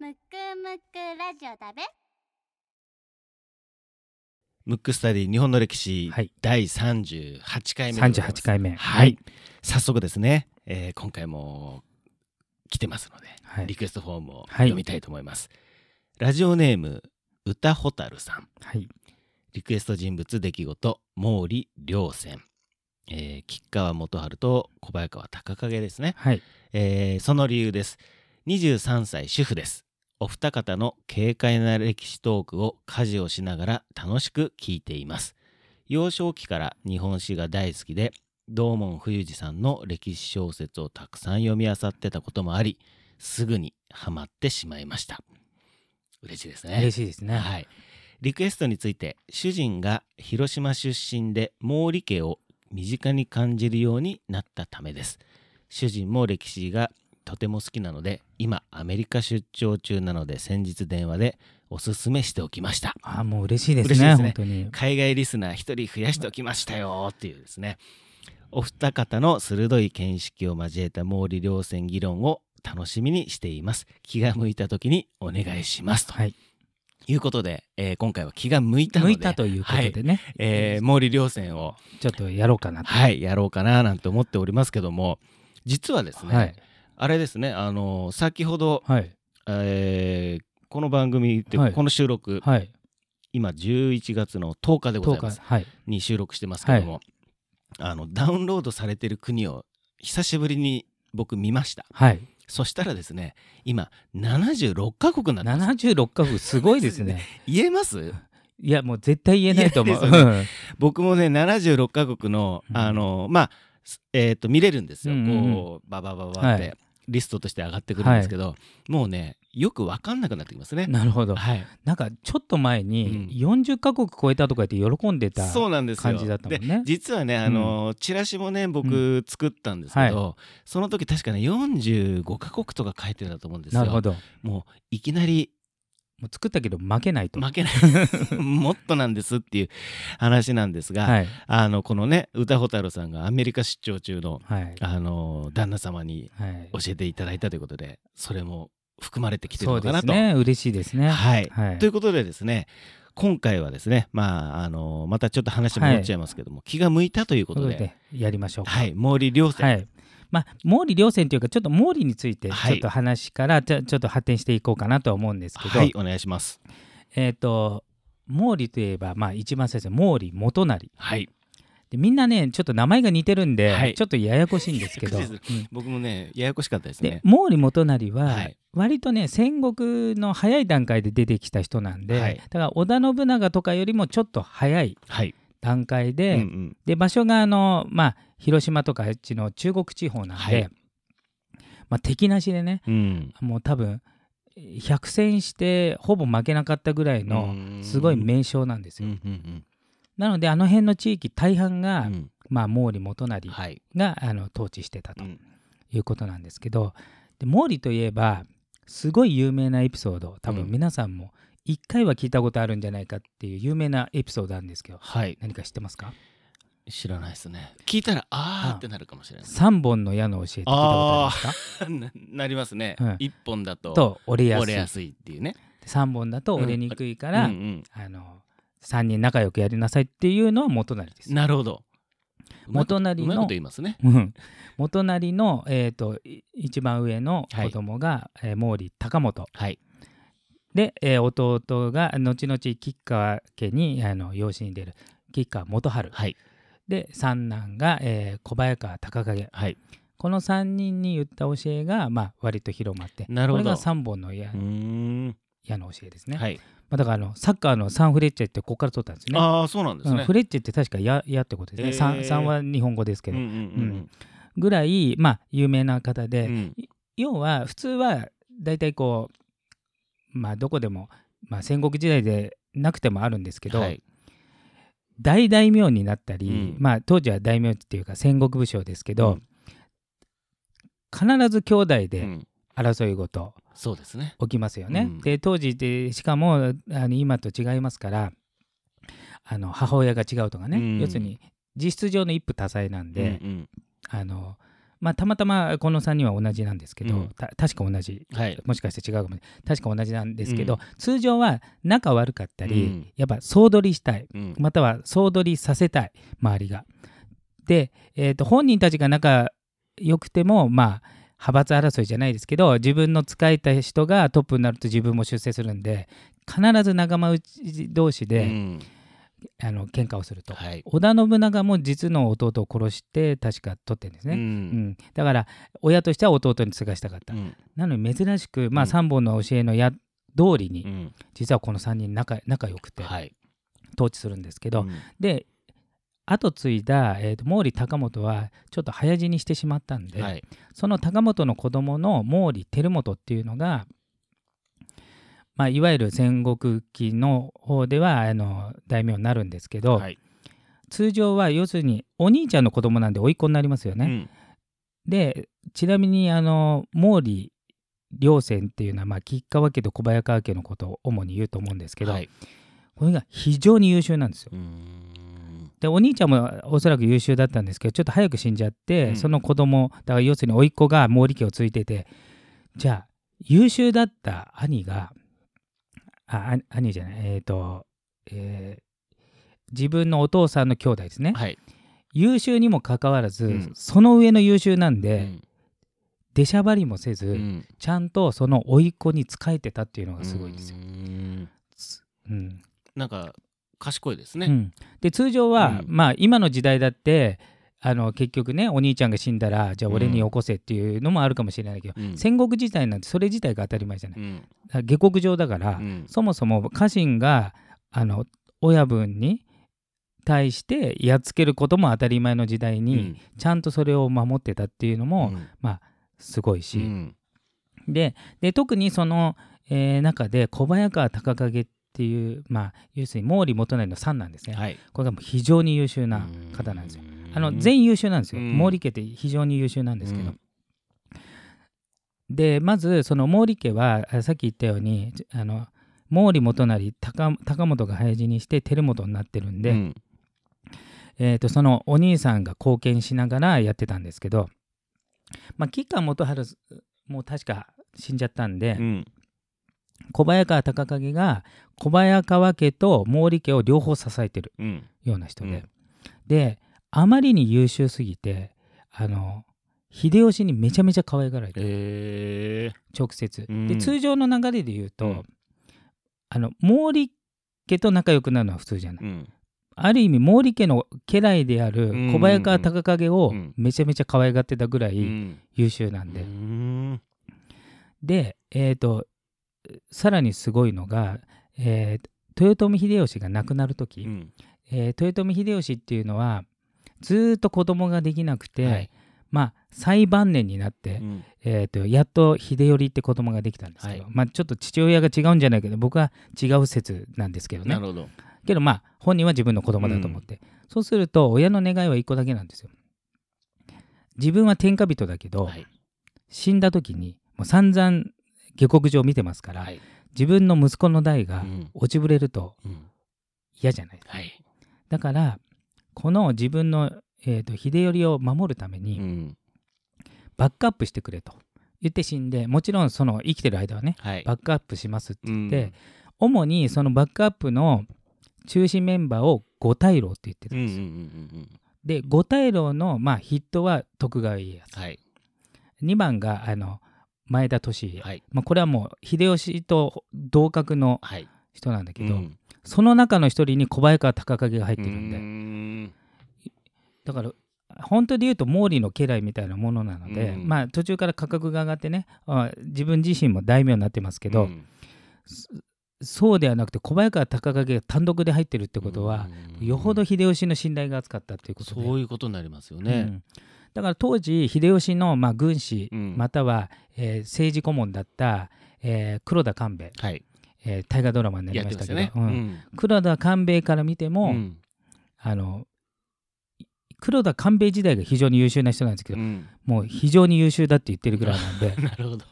むくむくラジオだべ。ムックスタディ日本の歴史、はい。第38回目でございます。38回目。はい、早速ですね、えー今回も来てますので、はい。リクエストフォームをはい。読みたいと思います、ラジオネーム歌ほたるさん。はい。リクエスト人物出来事毛利良泉、えー吉川元春と小早川隆景ですね、はい。えーその理由です。23歳主婦ですお二方の軽快な歴史トークを家事をしながら楽しく聞いています。幼少期から日本史が大好きで道門冬治さんの歴史小説をたくさん読み漁ってたこともありすぐにハマってしまいました。嬉しいですね。嬉しいですね。はい、リクエストについて主人が広島出身で毛利家を身近に感じるようになったためです。主人も歴史がとても好きなので今アメリカ出張中なので先日電話でおすすめしておきました。あもう嬉しいですねですね。本当に。海外リスナー一人増やしておきましたよっていうですね。お二方の鋭い見識を交えた毛利良泉議論を楽しみにしています。気が向いた時にお願いします。とはい。いうことで、えー今回は気が向いたので向いたということでね、えー毛利良泉を、ちょっとやろうかなと。はい、やろうかななんて思っておりますけども実はですね、はいあれですねあの先ほど、はい。えーこの番組って、はい。この収録、はい。今11月の10日でござい10ます。日はい。に収録してますけども、あのダウンロードされてる国を久しぶりに僕見ました。はい。そしたらですね今76カ国になってます。76カ国すごいですね。言えます？いやもう絶対言えないと思う。言えないです僕もね76カ国のうん。あのまあすえー、と見れるんですよ、うんうんうん。こうババババって、はいリストとして上がってくるんですけど、もうねよく分かんなくなってきますね。なるほど。はい、なんかちょっと前に40カ国超えたとか言って喜んでたそうなんですよ。感じだったもんね。で実はねあの、チラシもね僕作ったんですけど、その時確かね45カ国とか書いてたと思うんですよ。なるほど。もういきなりもう作ったけど負けないと。負けない。もっとなんですっていう話なんですが、はい。あのこのね歌穂太郎さんがアメリカ出張中のはい。あの旦那様にはい。教えていただいたということでそれも含まれてきてるのかなと。すね。嬉しいですね。はい。はい。ということでですね今回はですねまああのまたちょっと話戻っちゃいますけども、気が向いたというこで。とでやりましょうか。はい。毛利良泉、はい。まあ、毛利良泉というか、ちょっと毛利について、はいちょっと話から、ちょちょっと発展していこうかなとは思うんですけど、はいお願いします。えっ、と、毛利といえば、まあ、一番最初、毛利元就。はいでみんなね、ちょっと名前が似てるんで、はいちょっとややこしいんですけど、僕もねややこしかったですでね。毛利元就は、はい割とね戦国の早い段階で出てきた人なんで、はいだから織田信長とかよりもちょっと早いはい。段階で、うんうん。で場所があの、まあ、広島とかあっちの中国地方なんで、はい。まあ、敵なしでねうん。もう多分100戦してほぼ負けなかったぐらいのすごい名将なんですうんよ。うん。なのであの辺の地域大半うが、んうん。まあ、毛利元就はい。があの統治してたとうん。いうことなんですけどで毛利といえばすごい有名なエピソード多分うん。皆さんも1回は聞いたことあるんじゃないかっていう有名なエピソードなんですけどはい。何か知ってますか？知らないですね。聞いたらあーあってなるかもしれない。3本の矢の教えって聞いたことありますか？ななりますねうん。一本だとと折れやすいっていうね。3本だと折れにくいから、うんうんあの3人仲良くやりなさいっていうのは元就です。なるほど。元就の言いますね。うん元就の、えー、とい一番上の子供が、えー毛利高元はい。で、えー弟が後々吉川家にあの養子に出る。吉川元春、はい。で三男が、えー小早川隆景。はい。この3人に言った教えが、まあ、割と広まってなるほど。これが3本の矢,、矢の教えですね、はい。まあ、だからあのサッカーのサンフレッチェってここから取ったんですね。ああそうなんですね。うんフレッチェって確か矢矢ってことですね、へー。三三は日本語ですけど、うんうんうんぐらい、まあ、有名な方で、うんうん。要は普通は大体こうまあどこでも、まあ、戦国時代でなくてもあるんですけど、はい。大大名になったり、うん。まあ当時は大名っていうか戦国武将ですけど、うん。必ず兄弟でうん。争いごとそうですね。起きますよね。うん。で当時でしかもあの今と違いますからあの母親が違うとかね、うん。要するに実質上の一夫多妻なんで、うんうん。あのまあ、たまたまこの3人は同じなんですけど、うん。た確か同じ。はい。もしかして違うかも。確か同じなんですけど、うん。通常は仲悪かったり、うん。やっぱ総取りしたい。うん。または総取りさせたい。周りが。で、えー、と本人たちが仲良くてもまあ派閥争いじゃないですけど自分の仕えた人がトップになると自分も出世するんで必ず仲間内同士で、うんあの喧嘩をすると。はい。織田信長も実の弟を殺して確か取ってるんですうね。うん。ん。だから親としては弟に継がしたかった。うん。なのに珍しく、まあ、うん。3本の教えのや通りに、うん。実はこの3人仲仲良くてはい。統治するんですけど、うん。で後継いだ、えーと毛利高元はちょっと早死にしてしまったんで、はい。その高元の子供の毛利輝元っていうのが、まあ、いわゆる戦国期の方ではあの大名になるんですけど、はい。通常は要するにお兄ちゃんの子供なんで甥っ子になりますよね。うん。でちなみにあの毛利両専っていうのは、まあ、吉川家と小早川家のことを主に言うと思うんですけど、はい。これが非常に優秀なんですよ。でお兄ちゃんもおそらく優秀だったんですけどちょっと早く死んじゃって、うん。その子供だから要するに甥っ子が毛利家を継いでてじゃあ優秀だった兄がああ兄じゃない？えっ、と、えー自分のお父さんの兄弟ですね、はい。優秀にもかかわらず、うん。その上の優秀なんで、うん。出しゃばりもせず、うん。ちゃんとその甥っ子に仕えてたっていうのがすごいですよ。う。ん。うん。なんか賢いですね。うん。で通常は、うん。まあ今の時代だってあの結局ねお兄ちゃんが死んだらじゃあ俺に起こせっていうのもあるかもしれないけど、うん。戦国時代なんてそれ自体が当たり前じゃない。うん。下克上だから、うん。そもそも家臣があの親分に対してやっつけることも当たり前の時代に、うん。ちゃんとそれを守ってたっていうのも、うん。まあすごいし、うん。でで特にその、えー中で小早川隆景っていう、まあ、要するに毛利元就の三男ですね、はい。これがもう非常に優秀な方なんですよ。あの全員優秀なんですよ、うん。毛利家って非常に優秀なんですけど、うん。でまずその毛利家はあさっき言ったようにあの毛利元就高高本が早死にして輝元になってるんで、うん。えー、とそのお兄さんが貢献しながらやってたんですけど、まあ、吉川元春もう確か死んじゃったんで、うん小早川隆景が小早川家と毛利家を両方支えてるうん。ような人で、うん。であまりに優秀すぎてあの秀吉にめちゃめちゃ可愛がられてるえ。直接、うん。で通常の流れで言うと、うん。あの毛利家と仲良くなるのは普通じゃない、ある意味毛利家の家来であるうん。小早川隆景をうん。めちゃめちゃ可愛がってたぐらういん。優秀なんで、うん。でえっ、とさらにすごいのが、えー豊臣秀吉が亡くなる時、うん。えー豊臣秀吉っていうのはずーっと子供ができなくて、はい。まあ最晩年になって、うん。えー、とやっと秀頼って子供ができたんですけど、はい。まあ、ちょっと父親が違うんじゃないけど僕は違う説なんですけどね。なるほど。けどまあ本人は自分の子供だと思って、そうすると親の願いは一個だけなんですよ。自分は天下人だけど、はい。死んだ時にもう散々下克上見てますから、はい。自分の息子の代がうん。落ちぶれるとうん。嫌じゃない。はい。だからこの自分の、えー、と秀頼を守るためうにん。バックアップしてくれと。言って死んでもちろんその生きてる間はねはい。バックアップしますって言っうてん、主にそのバックアップの中心メンバーを五大老って言ってたうんうんんですよ。うんうん。で五大老の、まあ、筆頭は徳川家康。はい。2番があの前田利家、はい。まあ、これはもう秀吉と同格のはい。人なんだけど、うん。その中の一人に小早川隆景が入ってるんで、だから本当で言うと毛利の家来みたいなものなので、うん。まあ途中から価格が上がってねあ自分自身も大名になってますけど、うん。そうではなくて小早川隆景が単独で入ってるってことは、うん。よほど秀吉の信頼が厚かったっていうことで。そういうことになりますようね。んだから当時秀吉のまあ軍師、うん。または、えー政治顧問だった、えー黒田官兵衛、はい。えー大河ドラマになりましたけど、ね。うん。黒田官兵衛から見ても、うん。あの黒田官兵衛時代が非常に優秀な人なんですけど、うん。もう非常に優秀だって言ってるぐらいなんで。なるほど。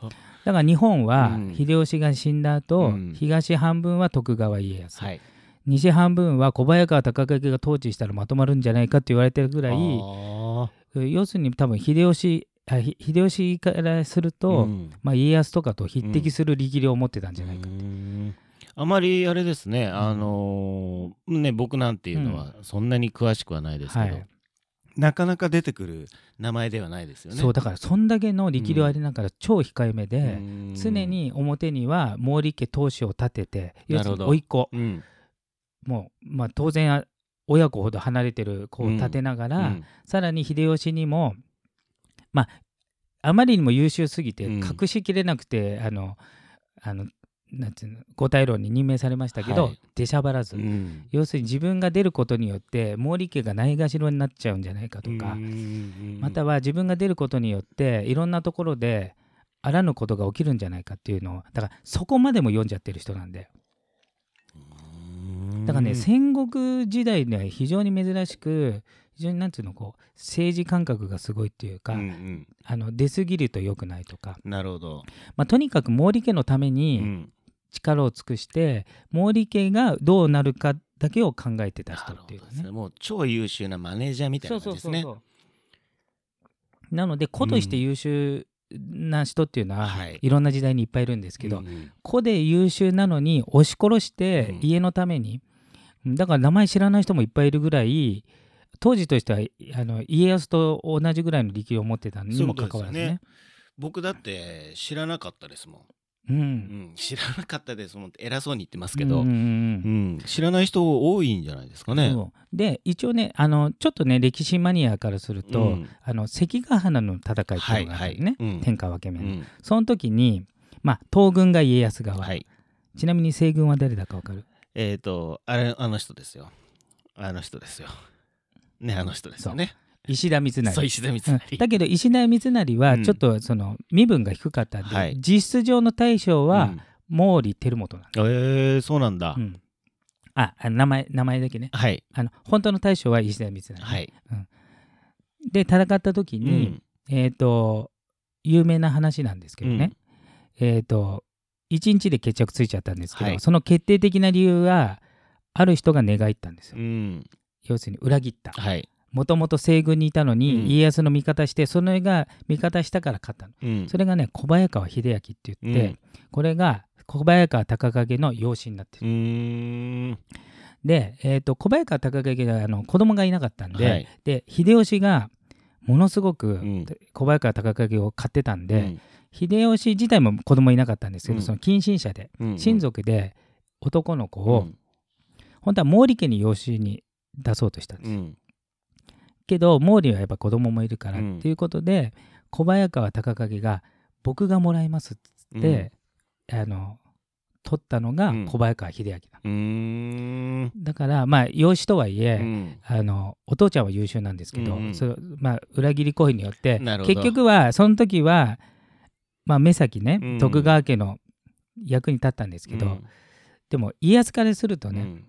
だから日本はうん。秀吉が死んだ後、うん。東半分は徳川家康、はい。西半分は小早川隆景が統治したらまとまるんじゃないかって言われてるぐらいあ要するに多分秀吉秀吉からするーと、うん。まあ、家康とかと匹敵する力量を持ってたんじゃないか、うーん。あまりあれですね、あのーね、僕なんていうのはそんなに詳しくはないですけど、はい。なかなか出てくる名前ではないですよね。そうだからそんだけの力量ありながら超控えめで、うん。常、に表には毛利家当主を立てて要するに甥っ子。うん。もう、まあ、当然あ親子ほど離れてる子を立てながら、うん。さらに秀吉にもまああまりにも優秀すぎてうん。隠しきれなくて、あのあのなんていうの五大老に任命されましたけど、はい。出しゃばらず、うん。要するに自分が出ることによって毛利家がないがしろになっちゃうんじゃないかとか、うんまたは自分が出ることによっていろんなところであらぬことが起きるんじゃないかっていうのをだからそこまでも読んじゃってる人なんでだからね戦国時代には非常に珍しく非常になんていうのこう政治感覚がすごいっていうか、うんうん。あの出過ぎると良くないとか、なるほど。まあ、とにかく毛利家のためうにん。力を尽くして、毛利家がどうなるかだけを考えてた人っていうかね。もう超優秀なマネージャーみたいな感じですね。うなので子として優秀な人っていうのは、はい。いろんな時代にいっぱいいるんですけど、うんうん。子で優秀なのに押し殺してうん。家のために、だから名前知らない人もいっぱいいるぐらい当時としてはあの家康と同じぐらいの力量を持ってたにもかかわらずね。僕だって知らなかったですもん。ううん。ん、知らなかったですもんって偉そうに言ってますけど、うんうん知らない人多いんじゃないですかね。で一応ねあのちょっとね歴史マニアからすると、うん。あの関ヶ原の戦いっていうのがあるね、はいはい。うん。天下分け目の、うん。その時に、まあ、東軍が家康側、はい。ちなみに西軍は誰だか分かる？えっ、と、あれ、あの人ですよ。あの人ですよ。ね、あの人ですよね。石田三成そう、石田三うん成。だけど石田三成はうんちょっとその身分が低かったんで、はい実質上の大将は毛利輝元なんでうんえー、そうなんだ。す、うんああ名前名前だけねはい。あの本当の大将は石田三成、はい。で戦った時うに、ん。えっ、と有名な話なんですけどね、えっ、と1日で決着ついちゃったんですけど、はい。その決定的な理由はある人が寝返ったんですよ、うん。要するに裏切った。はい。もともと西軍にいたのに、うん。家康の味方してそれが味方したから勝ったの。うん。それがね小早川秀明って言って、うん。これが小早川隆景の養子になってうる。で、えー、と小早川隆景があの子供がいなかったんで,、はい。で秀吉がものすごくん。小早川隆景を買ってたんで、うん秀吉自体も子供いなかったんですけど、うん。その近親者でうん親族で男の子を、うん。本当は毛利家に養子に出そうとしたんです。よ、うん。けど毛利はやっぱ子供もいるからうん。っていうことで、小早川隆景が僕がもらいますっつって、あの取ったのがうん。小早川秀明だ、うん。だからまあ養子とはいえ、うん。あのお父ちゃんは優秀なんですけど、うんうん。それまあ、裏切り行為によって結局はその時は、まあ、目先ね、うん。徳川家の役に立ったんですけど、うん。でも家康からするとね、うん。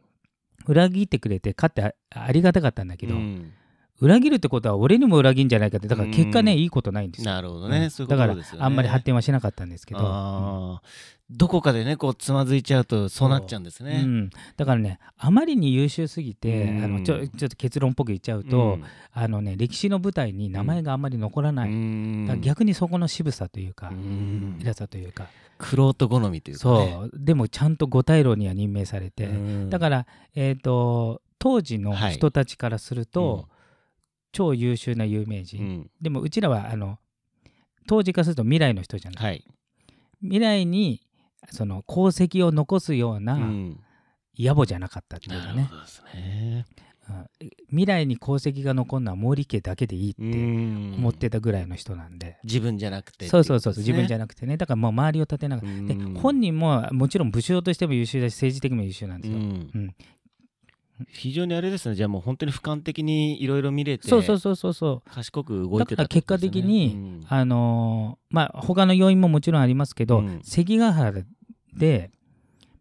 裏切ってくれて勝ってあありがたかったんだけど、うん裏切るってことは俺にも裏切んじゃないかってだから結果ね、うん。いいことないんですよ。なるほどね。うん。そういうこだから。あんまり発展はしなかったんですけど、あー。どこかでね、こうつまずいちゃうとそうなっちゃうんですね。う。ん、だからねあまりに優秀すぎて、うん。あのちょちょっと結論っぽく言っちゃうと、あのね、歴史の舞台に名前があんまり残らない、逆にそこの渋さというか、うん。偉さというか、クロート好みというかね。そう。でもちゃんと五大老には任命されて、うん。だから、えー、と当時の人たちからすると、超優秀な有名人、うん。でもうちらはあの当時からすると未来の人じゃない、はい。未来にその功績を残すよううなん。野暮じゃなかったっていうかねね。うん。未来に功績が残るのは毛利家だけでいいって思思ってたぐらいの人なんで、自分じゃなくてそうそうそうそう自分じゃななくてね。だからもう周りを立てながら。で本人ももちろん武将としても優秀だし政治的にも優秀なんですよ、うん非常にあれですね。じゃあもう本当に俯瞰的にいろいろ見れてそうそうそうそうそう。賢く動いてただから結果的に、うん。あのーまあ他の要因ももちろんありますけど、うん。関ヶ原で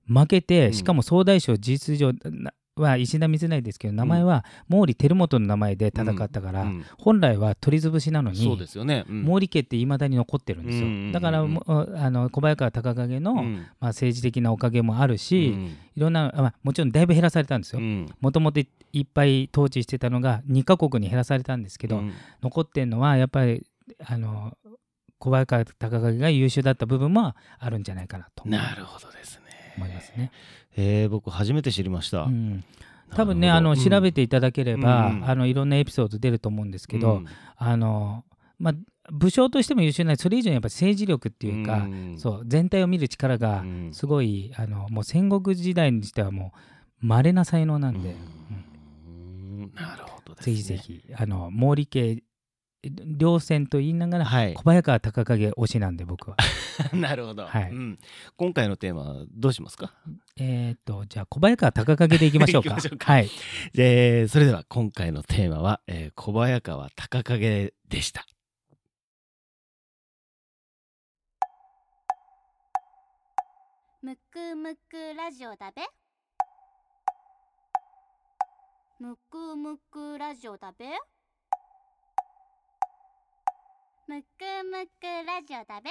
負けて、うん。しかも総大将事実上なは石田三成ですけど名前は毛利輝元の名前で戦ったから、うん。本来は取り潰しなのにそうですよね、うん。毛利家っていまだに残ってるんですよ、うんうんうんだからあの小早川隆景の、うん。まあ、政治的なおかげもあるし、うん。いろんな、まあ、もちろんだいぶ減らされたんですよ。うん。もともといいっぱい統治してたのが2カ国に減らされたんですけど、うん。残ってるのはやっぱりあの小早川隆景が優秀だった部分もあるんじゃないかなと。なるほどですね思いますね。えー、僕初めて知りました、うん、多分ねあの調べていただければ、うん。あのいろんなエピソード出ると思うんですけど、うん。あのまあ武将としても優秀なそれ以上にやっぱ政治力っていうか、ん。そう全体を見る力がうん。すごい、あのもう戦国時代にしてはもう稀な才能なんで、うん。なるほどですね。ぜひぜひあの毛利家両戦と言いながら、はい。小早川隆景推しなんで僕は。なるほど、はい。うん、今回のテーマはどうしますか？えっとじゃあ小早川隆景でいきましょうか。行きましょうか。はい。えーそれでは今回のテーマは、えー小早川隆景でした。むくむくラジオだべ。むくむくラジオだべむくむくラジオだべ。